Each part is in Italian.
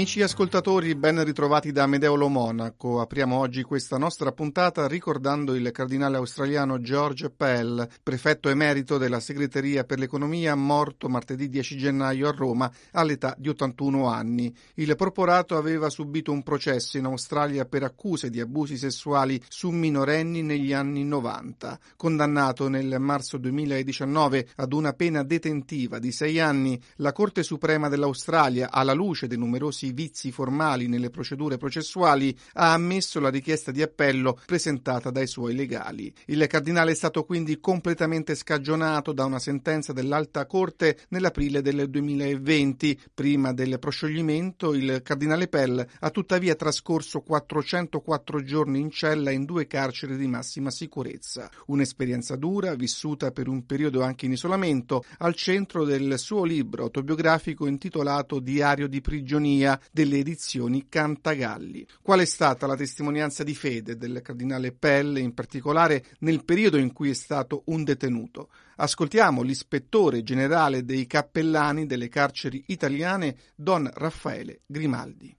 Amici ascoltatori, ben ritrovati da Medeolo Monaco. Apriamo oggi questa nostra puntata ricordando il cardinale australiano George Pell, prefetto emerito della segreteria per l'economia, morto martedì 10 gennaio a Roma all'età di 81 anni. Il porporato aveva subito un processo in Australia per accuse di abusi sessuali su minorenni negli anni 90. Condannato nel marzo 2019 ad una pena detentiva di sei anni, la Corte Suprema dell'Australia, alla luce dei numerosi vizi formali nelle procedure processuali, ha ammesso la richiesta di appello presentata dai suoi legali. Il cardinale è stato quindi completamente scagionato da una sentenza dell'Alta Corte nell'aprile del 2020. Prima del proscioglimento, il cardinale Pell ha tuttavia trascorso 404 giorni in cella in due carceri di massima sicurezza. Un'esperienza dura, vissuta per un periodo anche in isolamento, al centro del suo libro autobiografico intitolato Diario di prigionia delle edizioni Cantagalli. Qual è stata la testimonianza di fede del cardinale Pelle, in particolare nel periodo in cui è stato un detenuto? Ascoltiamo l'ispettore generale dei cappellani delle carceri italiane, Don Raffaele Grimaldi.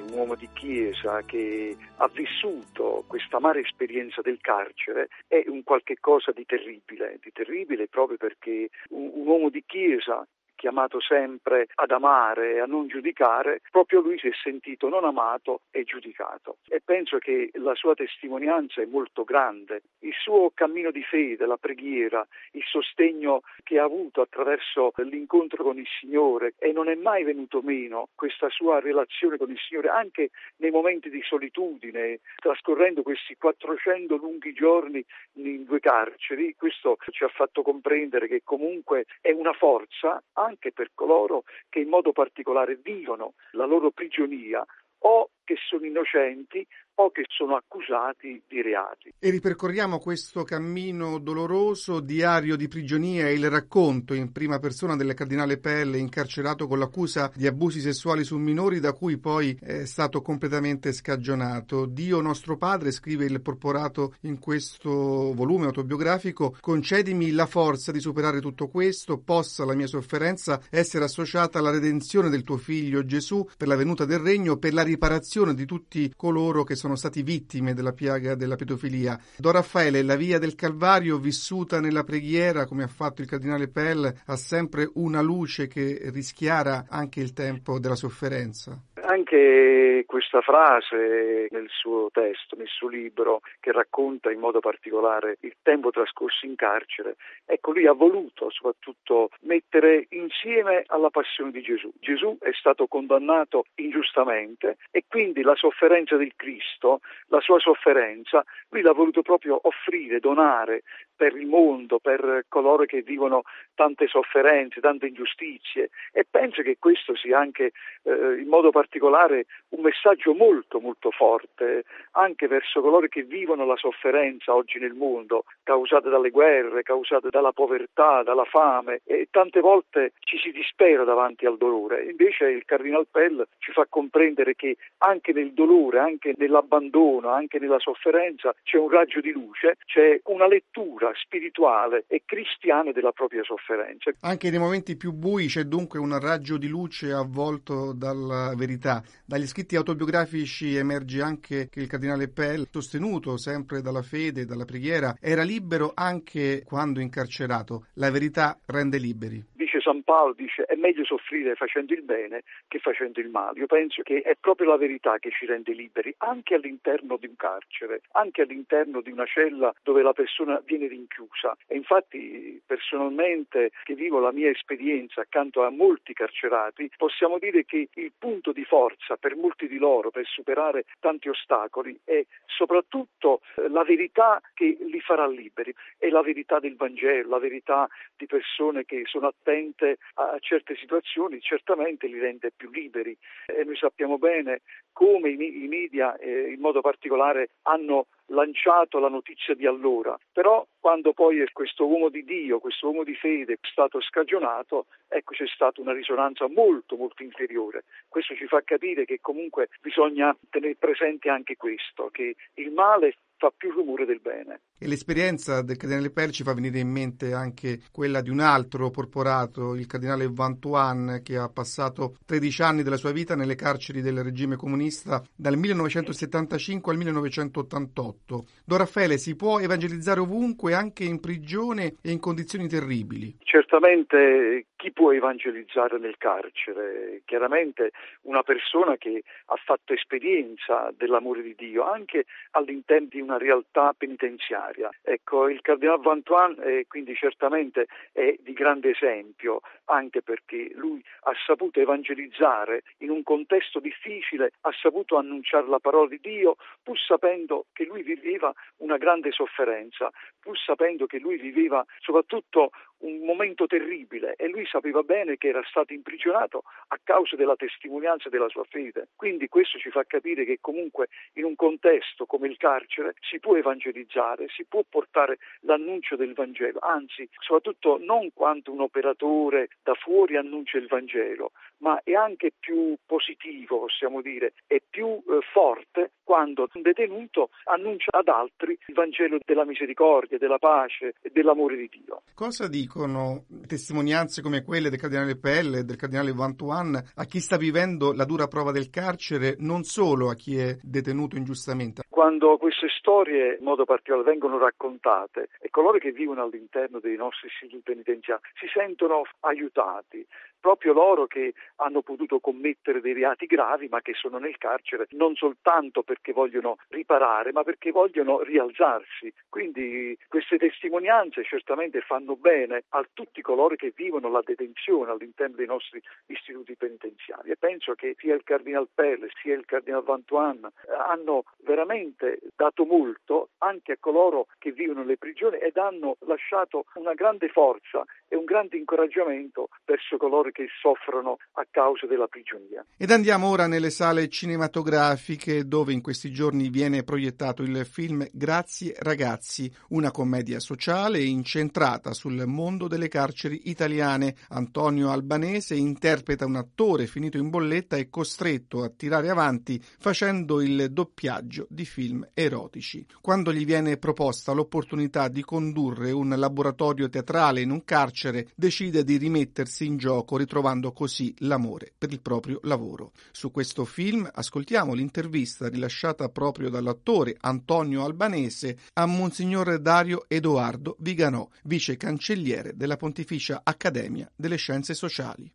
Un uomo di chiesa che ha vissuto questa amara esperienza del carcere è un qualche cosa di terribile, di terribile proprio perché un, un uomo di chiesa chiamato sempre ad amare e a non giudicare, proprio lui si è sentito non amato e giudicato. E penso che la sua testimonianza è molto grande. Il suo cammino di fede, la preghiera, il sostegno che ha avuto attraverso l'incontro con il Signore e non è mai venuto meno questa sua relazione con il Signore anche nei momenti di solitudine, trascorrendo questi 400 lunghi giorni in due carceri, questo ci ha fatto comprendere che comunque è una forza anche per coloro che in modo particolare vivono la loro prigionia o che sono innocenti o che sono accusati di reati. E ripercorriamo questo cammino doloroso, diario di prigionia e il racconto in prima persona del cardinale Pelle, incarcerato con l'accusa di abusi sessuali su minori, da cui poi è stato completamente scagionato. Dio nostro Padre, scrive il porporato in questo volume autobiografico, concedimi la forza di superare tutto questo, possa la mia sofferenza essere associata alla redenzione del tuo figlio Gesù per la venuta del regno, per la riparazione di tutti coloro che sono stati vittime della piaga della pedofilia. Don Raffaele, la via del Calvario vissuta nella preghiera, come ha fatto il cardinale Pell, ha sempre una luce che rischiara anche il tempo della sofferenza. Anche questa frase nel suo testo, nel suo libro, che racconta in modo particolare il tempo trascorso in carcere, ecco, lui ha voluto soprattutto mettere insieme alla passione di Gesù. Gesù è stato condannato ingiustamente e quindi la sofferenza del Cristo, la sua sofferenza, lui l'ha voluto proprio offrire, donare per il mondo, per coloro che vivono tante sofferenze, tante ingiustizie e penso che questo sia anche eh, in modo particolare particolare un messaggio molto molto forte anche verso coloro che vivono la sofferenza oggi nel mondo, causata dalle guerre, causata dalla povertà, dalla fame e tante volte ci si dispera davanti al dolore. Invece il Cardinal Pell ci fa comprendere che anche nel dolore, anche nell'abbandono, anche nella sofferenza c'è un raggio di luce, c'è una lettura spirituale e cristiana della propria sofferenza. Anche nei momenti più bui c'è dunque un raggio di luce avvolto dalla verità verità. Dagli scritti autobiografici emerge anche che il cardinale Pell, sostenuto sempre dalla fede e dalla preghiera, era libero anche quando incarcerato. La verità rende liberi. San Paolo dice è meglio soffrire facendo il bene che facendo il male. Io penso che è proprio la verità che ci rende liberi, anche all'interno di un carcere, anche all'interno di una cella dove la persona viene rinchiusa. E infatti personalmente che vivo la mia esperienza accanto a molti carcerati, possiamo dire che il punto di forza per molti di loro per superare tanti ostacoli è soprattutto eh, la verità che li farà liberi, è la verità del Vangelo, la verità di persone che sono attente a certe situazioni certamente li rende più liberi. E noi sappiamo bene come i, media eh, in modo particolare hanno lanciato la notizia di allora, però quando poi questo uomo di Dio, questo uomo di fede è stato scagionato, ecco c'è stata una risonanza molto molto inferiore. Questo ci fa capire che comunque bisogna tenere presente anche questo, che il male fa più rumore del bene. E l'esperienza del cardinale Pell ci fa venire in mente anche quella di un altro porporato, il cardinale Vantuan, che ha passato 13 anni della sua vita nelle carceri del regime comunista dal 1975 al 1988. Don Raffaele, si può evangelizzare ovunque, anche in prigione e in condizioni terribili? Certamente chi può evangelizzare nel carcere? Chiaramente una persona che ha fatto esperienza dell'amore di Dio anche all'interno di una realtà penitenziaria. Ecco, il Cardinale Vantuan eh, quindi certamente è di grande esempio anche perché lui ha saputo evangelizzare in un contesto difficile, ha saputo annunciare la parola di Dio pur sapendo che lui viveva una grande sofferenza, pur sapendo che lui viveva soprattutto un momento terribile e lui sapeva bene che era stato imprigionato a causa della testimonianza della sua fede. Quindi questo ci fa capire che comunque in un contesto come il carcere si può evangelizzare, si può portare l'annuncio del Vangelo, anzi soprattutto non quanto un operatore da fuori annuncia il Vangelo, ma è anche più positivo, possiamo dire, è più eh, forte quando un detenuto annuncia ad altri il Vangelo della misericordia, della pace e dell'amore di Dio. Cosa dicono testimonianze come quelle del cardinale Pelle e del cardinale Vantuan a chi sta vivendo la dura prova del carcere, non solo a chi è detenuto ingiustamente? Quando queste storie in modo particolare vengono raccontate e coloro che vivono all'interno dei nostri istituti penitenziari si sentono aiutati, aiutati proprio loro che hanno potuto commettere dei reati gravi ma che sono nel carcere non soltanto perché vogliono riparare ma perché vogliono rialzarsi. Quindi queste testimonianze certamente fanno bene a tutti coloro che vivono la detenzione all'interno dei nostri istituti penitenziari e penso che sia il Cardinal Pelle sia il Cardinal Vantuan hanno veramente dato molto anche a coloro che vivono nelle prigioni ed hanno lasciato una grande forza e un grande incoraggiamento verso coloro che soffrono a causa della prigionia. Ed andiamo ora nelle sale cinematografiche dove in questi giorni viene proiettato il film Grazie ragazzi, una commedia sociale incentrata sul mondo delle carceri italiane. Antonio Albanese interpreta un attore finito in bolletta e costretto a tirare avanti facendo il doppiaggio di film erotici. Quando gli viene proposta l'opportunità di condurre un laboratorio teatrale in un carcere, decide di rimettersi in gioco ritrovando così l'amore per il proprio lavoro. Su questo film ascoltiamo l'intervista rilasciata proprio dall'attore Antonio Albanese a Monsignor Dario Edoardo Viganò, vice cancelliere della Pontificia Accademia delle Scienze Sociali.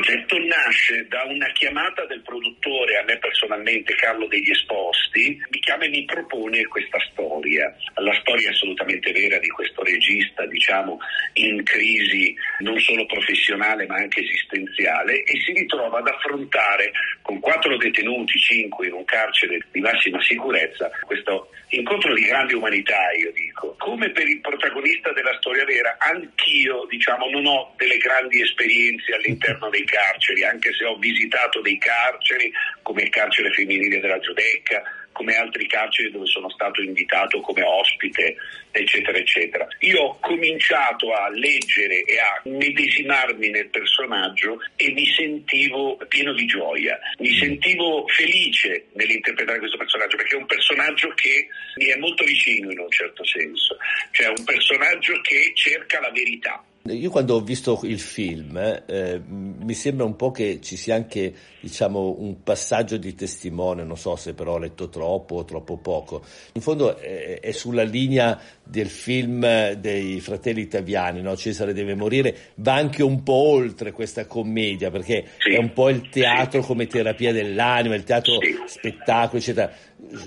progetto nasce da una chiamata del produttore, a me personalmente Carlo degli Esposti, mi propone questa storia, la storia assolutamente vera di questo regista, diciamo, in crisi non solo professionale ma anche esistenziale e si ritrova ad affrontare con quattro detenuti, cinque in un carcere di massima sicurezza, questo incontro di grande umanità, io dico. Come per il protagonista della storia vera, anch'io, diciamo, non ho delle grandi esperienze all'interno dei carceri, anche se ho visitato dei carceri come il carcere femminile della Giudecca, come altri carceri dove sono stato invitato come ospite, eccetera, eccetera. Io ho cominciato a leggere e a medesimarmi nel personaggio e mi sentivo pieno di gioia, mi sentivo felice nell'interpretare questo personaggio perché è un personaggio che mi è molto vicino in un certo senso, cioè un personaggio che cerca la verità io quando ho visto il film eh, mi sembra un po' che ci sia anche diciamo, un passaggio di testimone, non so se però ho letto troppo o troppo poco. In fondo è, è sulla linea del film dei fratelli italiani, no? Cesare deve morire, va anche un po' oltre questa commedia perché sì. è un po' il teatro come terapia dell'anima, il teatro sì. spettacolo, eccetera.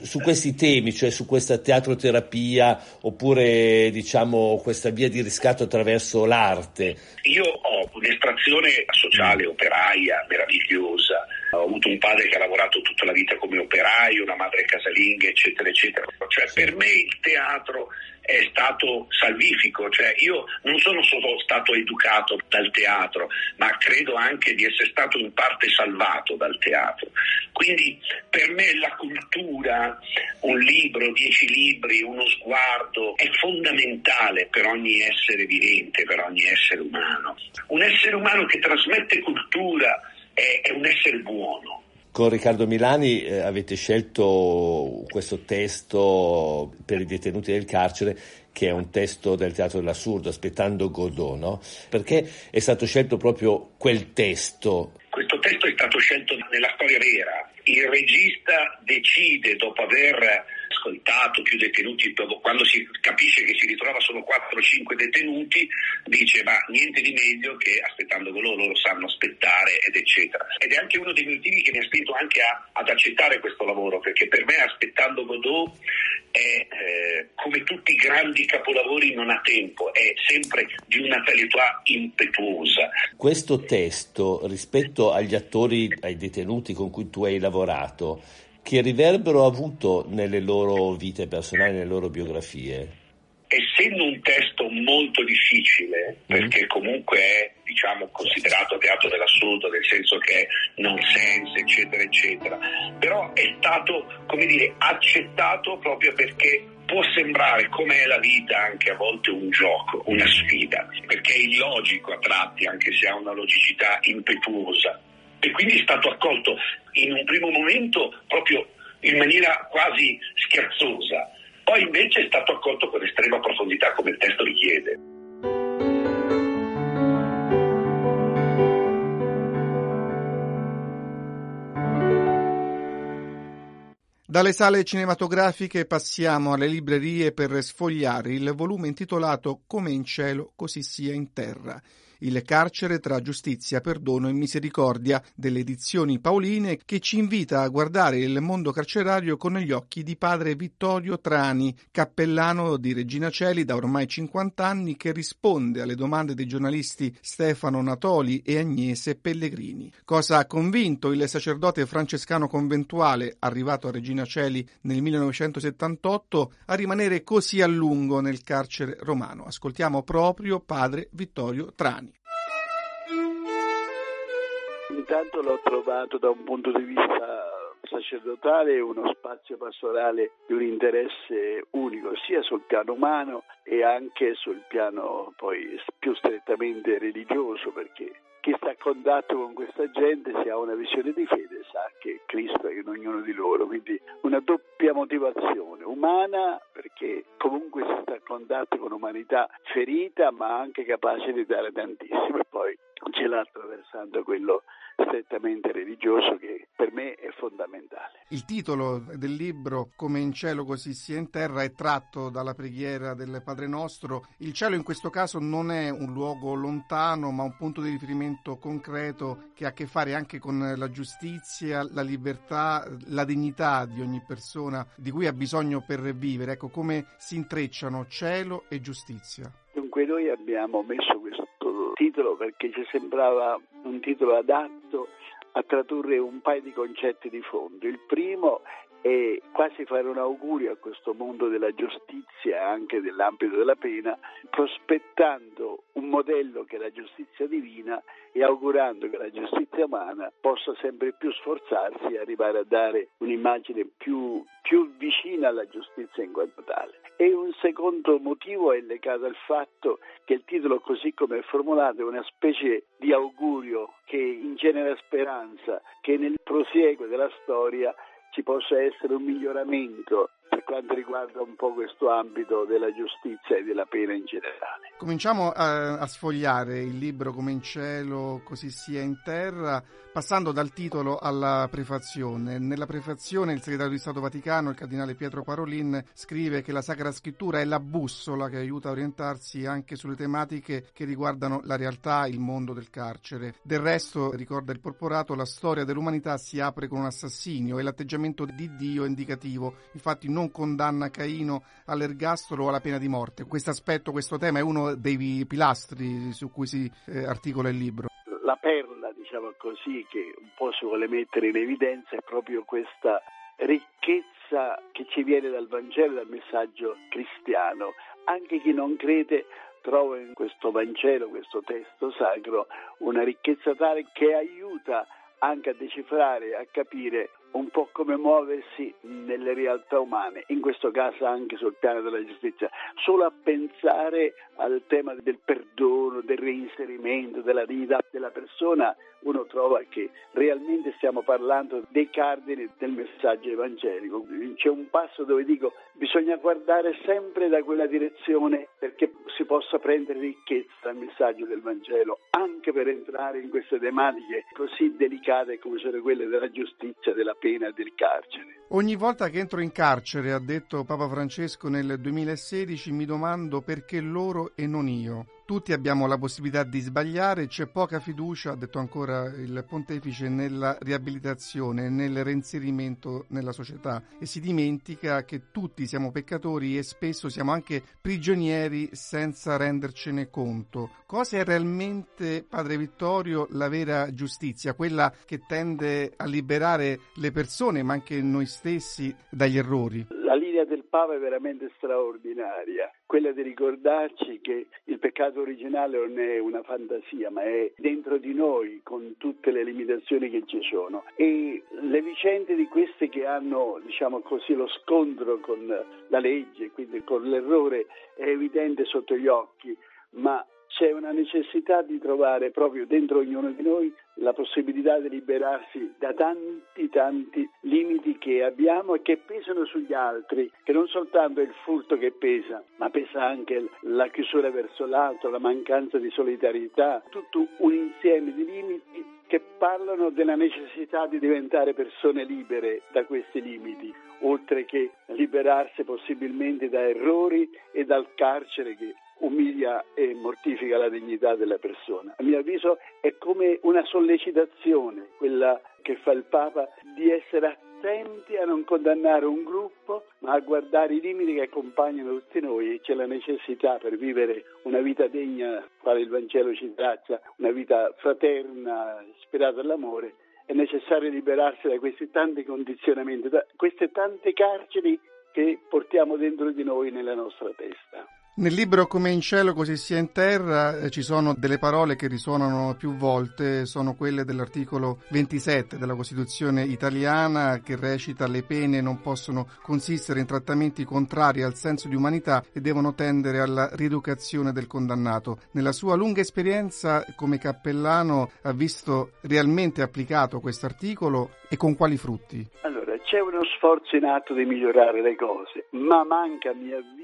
Su questi temi, cioè su questa teatroterapia oppure diciamo questa via di riscatto attraverso l'arte. Io ho un'estrazione sociale operaia meravigliosa Ho avuto un padre che ha lavorato tutta la vita come operaio, una madre casalinga, eccetera, eccetera. Cioè, per me il teatro è stato salvifico, cioè io non sono solo stato educato dal teatro, ma credo anche di essere stato in parte salvato dal teatro. Quindi per me la cultura, un libro, dieci libri, uno sguardo è fondamentale per ogni essere vivente, per ogni essere umano. Un essere umano che trasmette cultura è, è un essere buono. Con Riccardo Milani eh, avete scelto questo testo per i detenuti del carcere che è un testo del Teatro dell'Assurdo, aspettando Godot, no? Perché è stato scelto proprio quel testo? Questo testo è stato scelto nella storia vera. Il regista decide, dopo aver ascoltato più detenuti, quando si capisce che si ritrova solo 4-5 detenuti, dice ma niente di meglio che aspettando loro, loro sanno aspettare ed eccetera. Ed è anche uno dei motivi che mi ha spinto anche a, ad accettare questo lavoro, perché per me aspettando Godot è eh, come tutti i grandi capolavori non ha tempo, è sempre di una talità impetuosa. Questo testo rispetto agli attori, ai detenuti con cui tu hai lavorato, che riverbero ha avuto nelle loro vite personali, nelle loro biografie? Essendo un testo molto difficile, mm. perché comunque è diciamo, considerato teatro dell'assurdo, nel senso che è nonsense, eccetera, eccetera, però è stato, come dire, accettato proprio perché può sembrare come è la vita anche a volte un gioco, una sfida, perché è illogico a tratti, anche se ha una logicità impetuosa e quindi è stato accolto in un primo momento proprio in maniera quasi scherzosa, poi invece è stato accolto con estrema profondità come il testo richiede. Dalle sale cinematografiche passiamo alle librerie per sfogliare il volume intitolato Come in cielo, così sia in terra il carcere tra giustizia, perdono e misericordia delle edizioni Paoline che ci invita a guardare il mondo carcerario con gli occhi di padre Vittorio Trani, cappellano di Regina Celi da ormai 50 anni che risponde alle domande dei giornalisti Stefano Natoli e Agnese Pellegrini. Cosa ha convinto il sacerdote francescano conventuale arrivato a Regina Celi nel 1978 a rimanere così a lungo nel carcere romano? Ascoltiamo proprio padre Vittorio Trani. Intanto l'ho trovato da un punto di vista sacerdotale uno spazio pastorale di un interesse unico sia sul piano umano e anche sul piano poi più strettamente religioso perché chi sta a contatto con questa gente se ha una visione di fede sa che Cristo è in ognuno di loro, quindi una doppia motivazione umana perché comunque si sta a contatto con un'umanità ferita ma anche capace di dare tantissimo e poi c'è l'altro versante quello strettamente religioso che per me è fondamentale. Il titolo del libro Come in cielo così sia in terra è tratto dalla preghiera del Padre nostro. Il cielo in questo caso non è un luogo lontano ma un punto di riferimento concreto che ha a che fare anche con la giustizia, la libertà, la dignità di ogni persona di cui ha bisogno per vivere. Ecco come si intrecciano cielo e giustizia. Dunque noi abbiamo messo questo titolo perché ci sembrava un titolo adatto a tradurre un paio di concetti di fondo. Il primo è quasi fare un augurio a questo mondo della giustizia, anche nell'ambito della pena, prospettando un modello che è la giustizia divina e augurando che la giustizia umana possa sempre più sforzarsi e arrivare a dare un'immagine più, più vicina alla giustizia in quanto tale. E un secondo motivo è legato al fatto che il titolo, così come è formulato, è una specie di augurio che ingenera speranza che nel prosieguo della storia ci possa essere un miglioramento per quanto riguarda un po' questo ambito della giustizia e della pena in generale. Cominciamo a, a, sfogliare il libro come in cielo, così sia in terra, passando dal titolo alla prefazione. Nella prefazione il segretario di Stato Vaticano, il cardinale Pietro Parolin, scrive che la Sacra Scrittura è la bussola che aiuta a orientarsi anche sulle tematiche che riguardano la realtà, il mondo del carcere. Del resto, ricorda il porporato, la storia dell'umanità si apre con un assassinio e l'atteggiamento di Dio è indicativo. Infatti non condanna Caino all'ergastolo o alla pena di morte. Questo aspetto, questo tema è uno dei pilastri su cui si eh, articola il libro. La perla diciamo così, che un po' si vuole mettere in evidenza è proprio questa ricchezza che ci viene dal Vangelo, dal messaggio cristiano. Anche chi non crede trova in questo Vangelo, questo testo sacro, una ricchezza tale che aiuta anche a decifrare, a capire un po' come muoversi nelle realtà umane, in questo caso anche sul piano della giustizia. Solo a pensare al tema del perdono, del reinserimento, della dignità della persona, uno trova che realmente stiamo parlando dei cardini del messaggio evangelico. C'è un passo dove dico bisogna guardare sempre da quella direzione perché si possa prendere ricchezza dal messaggio del Vangelo, anche per entrare in queste tematiche così delicate come sono quelle della giustizia, della pena e del carcere. Ogni volta che entro in carcere, ha detto Papa Francesco nel 2016, mi domando perché loro e non io. Tutti abbiamo la possibilità di sbagliare, c'è poca fiducia, ha detto ancora il pontefice, nella riabilitazione, nel reinserimento nella società e si dimentica che tutti siamo peccatori e spesso siamo anche prigionieri senza rendercene conto. Cosa è realmente, Padre Vittorio, la vera giustizia, quella che tende a liberare le persone ma anche noi stessi dagli errori? La linea del Papa è veramente straordinaria, quella di ricordarci che il peccato originale non è una fantasia, ma è dentro di noi con tutte le limitazioni che ci sono. E le vicende di queste che hanno, diciamo così, lo scontro con la legge, quindi con l'errore, è evidente sotto gli occhi, ma c'è una necessità di trovare proprio dentro ognuno di noi la possibilità di liberarsi da tanti tanti limiti che abbiamo e che pesano sugli altri, che non soltanto è il furto che pesa, ma pesa anche la chiusura verso l'altro, la mancanza di solidarietà, tutto un insieme di limiti che parlano della necessità di diventare persone libere da questi limiti, oltre che liberarsi possibilmente da errori e dal carcere che umilia e mortifica la dignità della persona. A mio avviso è come una sollecitazione, quella che fa il Papa, di essere attenti a non condannare un gruppo, ma a guardare i limiti che accompagnano tutti noi. C'è la necessità per vivere una vita degna, quale il Vangelo ci traccia, una vita fraterna, ispirata all'amore, è necessario liberarsi da questi tanti condizionamenti, da queste tante carceri che portiamo dentro di noi nella nostra testa. Nel libro Come in cielo così sia in terra eh, ci sono delle parole che risuonano più volte, sono quelle dell'articolo 27 della Costituzione italiana che recita le pene non possono consistere in trattamenti contrari al senso di umanità e devono tendere alla rieducazione del condannato. Nella sua lunga esperienza come cappellano ha visto realmente applicato questo articolo e con quali frutti? Allora, c'è uno sforzo in atto di migliorare le cose, ma manca a mio avviso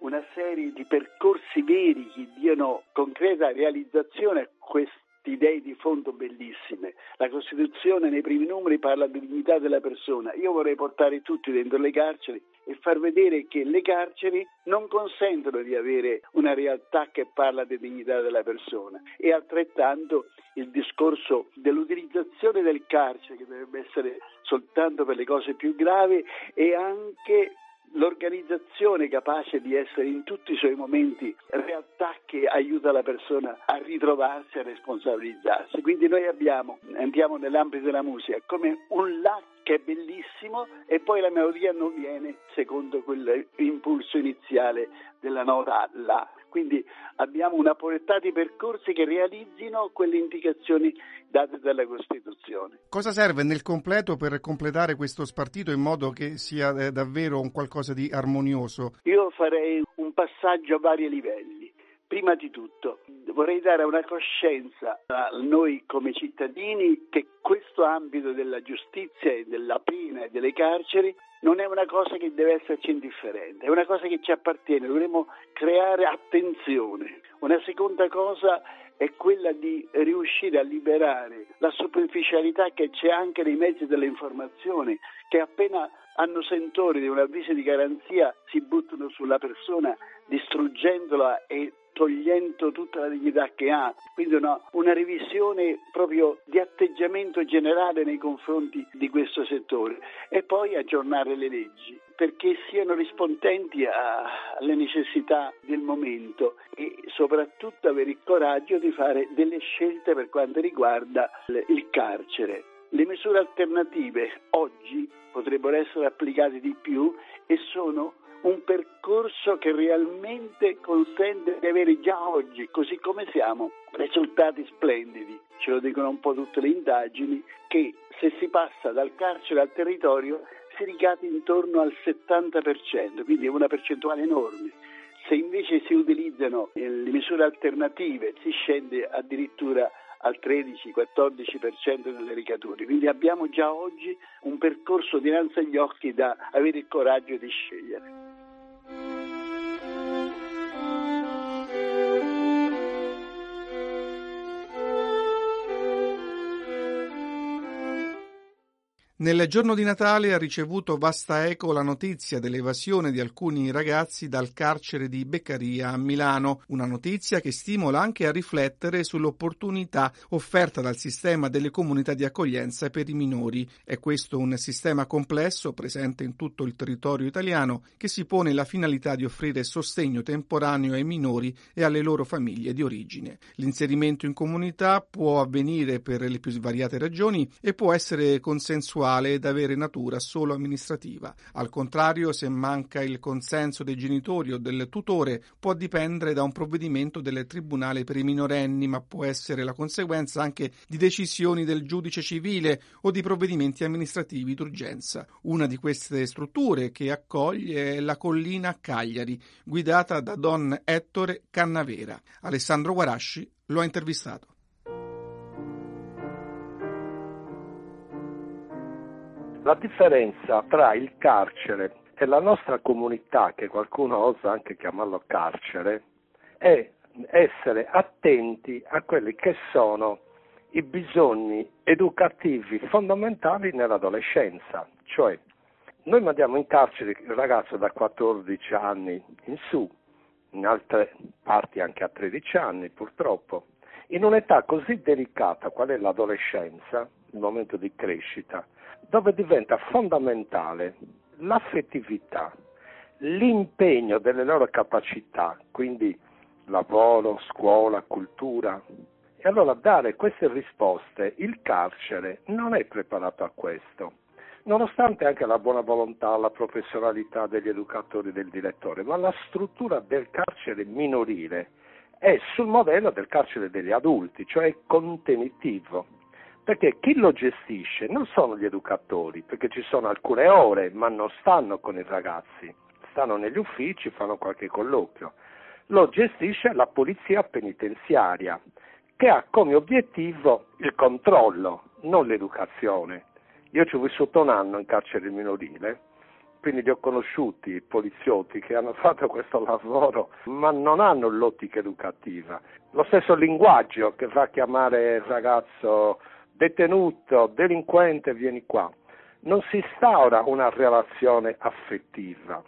una serie di percorsi veri che diano concreta realizzazione a queste idee di fondo bellissime. La Costituzione nei primi numeri parla di dignità della persona. Io vorrei portare tutti dentro le carceri e far vedere che le carceri non consentono di avere una realtà che parla di dignità della persona e altrettanto il discorso dell'utilizzazione del carcere che dovrebbe essere soltanto per le cose più gravi e anche l'organizzazione capace di essere in tutti i suoi momenti realtà che aiuta la persona a ritrovarsi, a responsabilizzarsi. Quindi noi abbiamo, andiamo nell'ambito della musica, come un là che è bellissimo e poi la melodia non viene secondo quell'impulso iniziale della nota La. Quindi abbiamo una portata di percorsi che realizzino quelle indicazioni date dalla Costituzione. Cosa serve nel completo per completare questo spartito in modo che sia eh, davvero un qualcosa di armonioso? Io farei un passaggio a vari livelli. Prima di tutto vorrei dare una coscienza a noi come cittadini che questo ambito della giustizia e della pena e delle carceri non è una cosa che deve esserci indifferente, è una cosa che ci appartiene, dovremmo creare attenzione. Una seconda cosa è quella di riuscire a liberare la superficialità che c'è anche nei mezzi delle informazioni, che appena hanno sentori di un avviso di garanzia si buttano sulla persona distruggendola e togliendo tutta la dignità che ha. Quindi una, una revisione proprio di atteggiamento generale nei confronti di questo settore e poi aggiornare le leggi perché siano rispondenti a, alle necessità del momento e soprattutto avere il coraggio di fare delle scelte per quanto riguarda il carcere. Le misure alternative oggi potrebbero essere applicate di più e sono un percorso che realmente consente di avere già oggi, così come siamo, risultati splendidi. Ce lo dicono un po' tutte le indagini, che se si passa dal carcere al territorio si ricade intorno al 70%, quindi è una percentuale enorme. Se invece si utilizzano le misure alternative si scende addirittura al 13-14% delle ricature. Quindi abbiamo già oggi un percorso dinanzi agli occhi da avere il coraggio di scegliere. Nel giorno di Natale ha ricevuto vasta eco la notizia dell'evasione di alcuni ragazzi dal carcere di Beccaria a Milano, una notizia che stimola anche a riflettere sull'opportunità offerta dal sistema delle comunità di accoglienza per i minori. È questo un sistema complesso, presente in tutto il territorio italiano, che si pone la finalità di offrire sostegno temporaneo ai minori e alle loro famiglie di origine. L'inserimento in comunità può avvenire per le più svariate ragioni e può essere consensuale sessuale ed avere natura solo amministrativa. Al contrario, se manca il consenso dei genitori o del tutore, può dipendere da un provvedimento del Tribunale per i minorenni, ma può essere la conseguenza anche di decisioni del giudice civile o di provvedimenti amministrativi d'urgenza. Una di queste strutture che accoglie è la Collina Cagliari, guidata da Don Ettore Cannavera. Alessandro Guarasci lo ha intervistato. La differenza tra il carcere e la nostra comunità, che qualcuno osa anche chiamarlo carcere, è essere attenti a quelli che sono i bisogni educativi fondamentali nell'adolescenza, cioè noi mandiamo in carcere il ragazzo da 14 anni in su, in altre parti anche a 13 anni purtroppo, in un'età così delicata qual è l'adolescenza, il momento di crescita, dove diventa fondamentale l'affettività, l'impegno delle loro capacità, quindi lavoro, scuola, cultura. E allora dare queste risposte, il carcere non è preparato a questo, nonostante anche la buona volontà, la professionalità degli educatori e del direttore, ma la struttura del carcere minorile è sul modello del carcere degli adulti, cioè contenitivo perché chi lo gestisce non sono gli educatori, perché ci sono alcune ore, ma non stanno con i ragazzi, stanno negli uffici, fanno qualche colloquio. Lo gestisce la polizia penitenziaria, che ha come obiettivo il controllo, non l'educazione. Io ci ho vissuto un anno in carcere minorile, quindi li ho conosciuti i poliziotti che hanno fatto questo lavoro, ma non hanno l'ottica educativa. Lo stesso linguaggio che fa chiamare il ragazzo detenuto, delinquente, vieni qua. Non si instaura una relazione affettiva.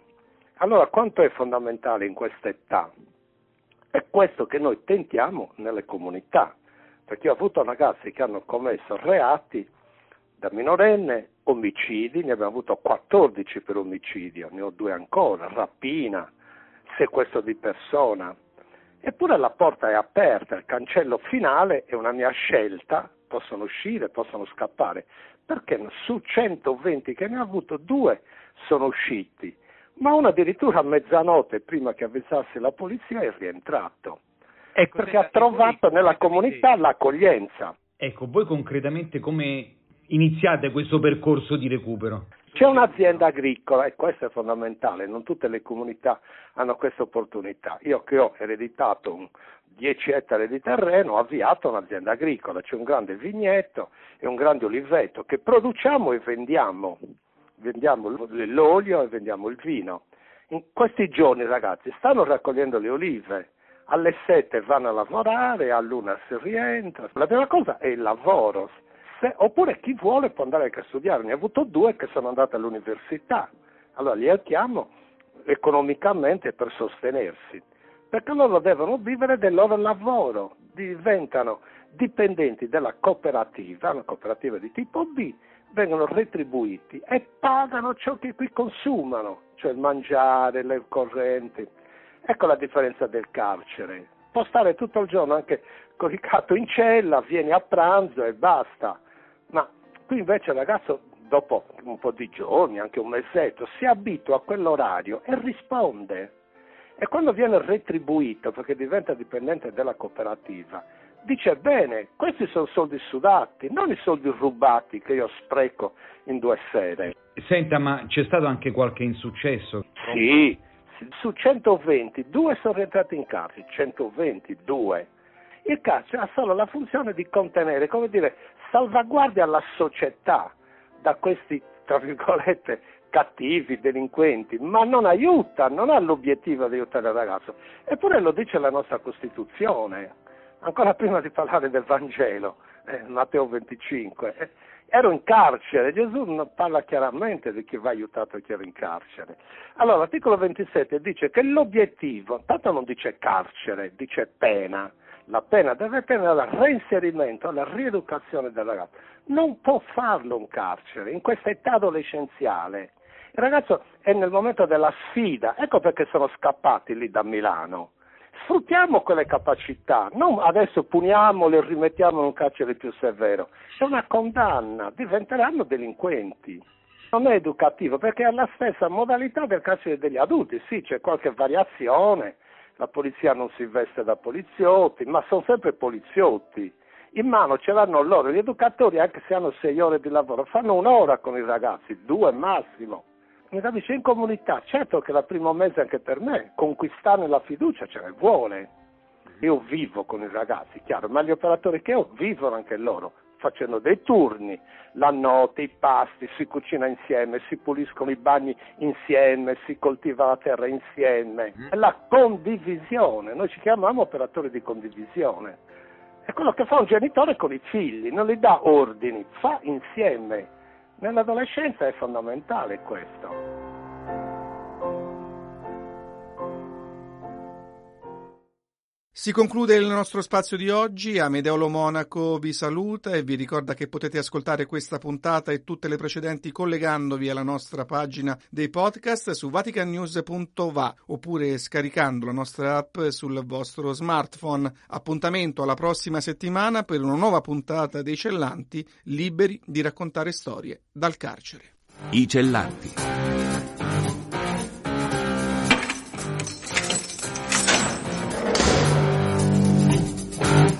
Allora, quanto è fondamentale in questa età? È questo che noi tentiamo nelle comunità, perché ho avuto ragazzi che hanno commesso reati da minorenne, omicidi, ne abbiamo avuto 14 per omicidio, ne ho due ancora, rapina, sequestro di persona. Eppure la porta è aperta, il cancello finale è una mia scelta possono uscire, possono scappare, perché su 120 che ne ha avuto due sono usciti, ma uno addirittura a mezzanotte prima che avvisasse la polizia è rientrato, ecco, perché ha trovato nella comunità l'accoglienza. Ecco, voi concretamente come iniziate questo percorso di recupero? C'è un'azienda agricola e questo è fondamentale, non tutte le comunità hanno questa opportunità. Io che ho ereditato un, 10 ettari di terreno, ho avviato un'azienda agricola, c'è un grande vigneto e un grande oliveto che produciamo e vendiamo, vendiamo l'olio e vendiamo il vino. In questi giorni ragazzi stanno raccogliendo le olive, alle 7 vanno a lavorare, all'una si rientra, la prima cosa è il lavoro, Se, oppure chi vuole può andare anche a studiare, ne ho avuto due che sono andati all'università, allora li aiutiamo economicamente per sostenersi perché loro devono vivere del loro lavoro, diventano dipendenti della cooperativa, una cooperativa di tipo B, vengono retribuiti e pagano ciò che qui consumano, cioè il mangiare, le correnti. Ecco la differenza del carcere. può stare tutto il giorno anche coricato in cella, vieni a pranzo e basta. Ma qui invece il ragazzo dopo un po' di giorni, anche un mesetto, si abitua a quell'orario e risponde. E quando viene retribuito, perché diventa dipendente della cooperativa, dice bene, questi sono soldi sudati, non i soldi rubati che io spreco in due sere. Senta, ma c'è stato anche qualche insuccesso? Sì, su 120, due sono rientrati in carcere, 120, due. Il carcere ha solo la funzione di contenere, come dire, salvaguardia la società da questi, tra virgolette, cattivi, delinquenti, ma non aiuta, non ha l'obiettivo di aiutare il ragazzo. Eppure lo dice la nostra Costituzione, ancora prima di parlare del Vangelo, eh, Matteo 25. Eh, ero in carcere, Gesù parla chiaramente di chi va aiutato e chi era in carcere. Allora, l'articolo 27 dice che l'obiettivo, tanto non dice carcere, dice pena, la pena deve tenere al reinserimento, alla rieducazione del ragazzo. Non può farlo un carcere in questa età adolescenziale. Il ragazzo è nel momento della sfida, ecco perché sono scappati lì da Milano. Sfruttiamo quelle capacità, non adesso puniamole e rimettiamo in un carcere più severo. È una condanna, diventeranno delinquenti. Non è educativo perché è la stessa modalità del carcere degli adulti, sì, c'è qualche variazione, la polizia non si veste da poliziotti, ma sono sempre poliziotti. In mano ce l'hanno loro, gli educatori anche se hanno sei ore di lavoro, fanno un'ora con i ragazzi, due massimo. Mi capisce in comunità, certo che la primo mese anche per me, conquistare la fiducia ce ne vuole. Io vivo con i ragazzi, chiaro, ma gli operatori che ho vivono anche loro, facendo dei turni, la notte, i pasti, si cucina insieme, si puliscono i bagni insieme, si coltiva la terra insieme. Mm. È la condivisione, noi ci chiamiamo operatori di condivisione. È quello che fa un genitore con i figli, non gli dà ordini, fa insieme. Nell'adolescenza è fondamentale questo. Si conclude il nostro spazio di oggi, Amedeolo Monaco vi saluta e vi ricorda che potete ascoltare questa puntata e tutte le precedenti collegandovi alla nostra pagina dei podcast su vaticannews.va oppure scaricando la nostra app sul vostro smartphone. Appuntamento alla prossima settimana per una nuova puntata dei Cellanti, liberi di raccontare storie dal carcere. I Cellanti.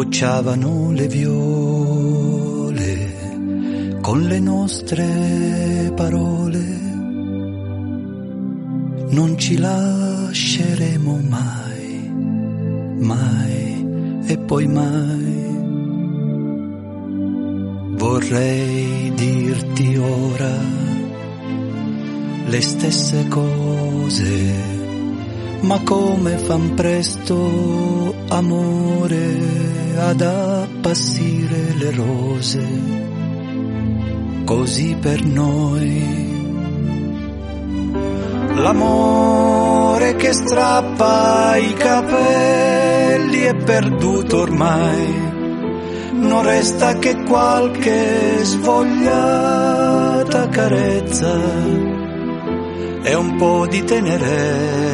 Sbocciavano le viole con le nostre parole. Non ci lasceremo mai, mai e poi mai. Vorrei dirti ora le stesse cose, ma come fan presto amore ad appassire le rose, così per noi. L'amore che strappa i capelli perduto ormai. Non resta che qualche svogliata carezza e un po' di tenerezza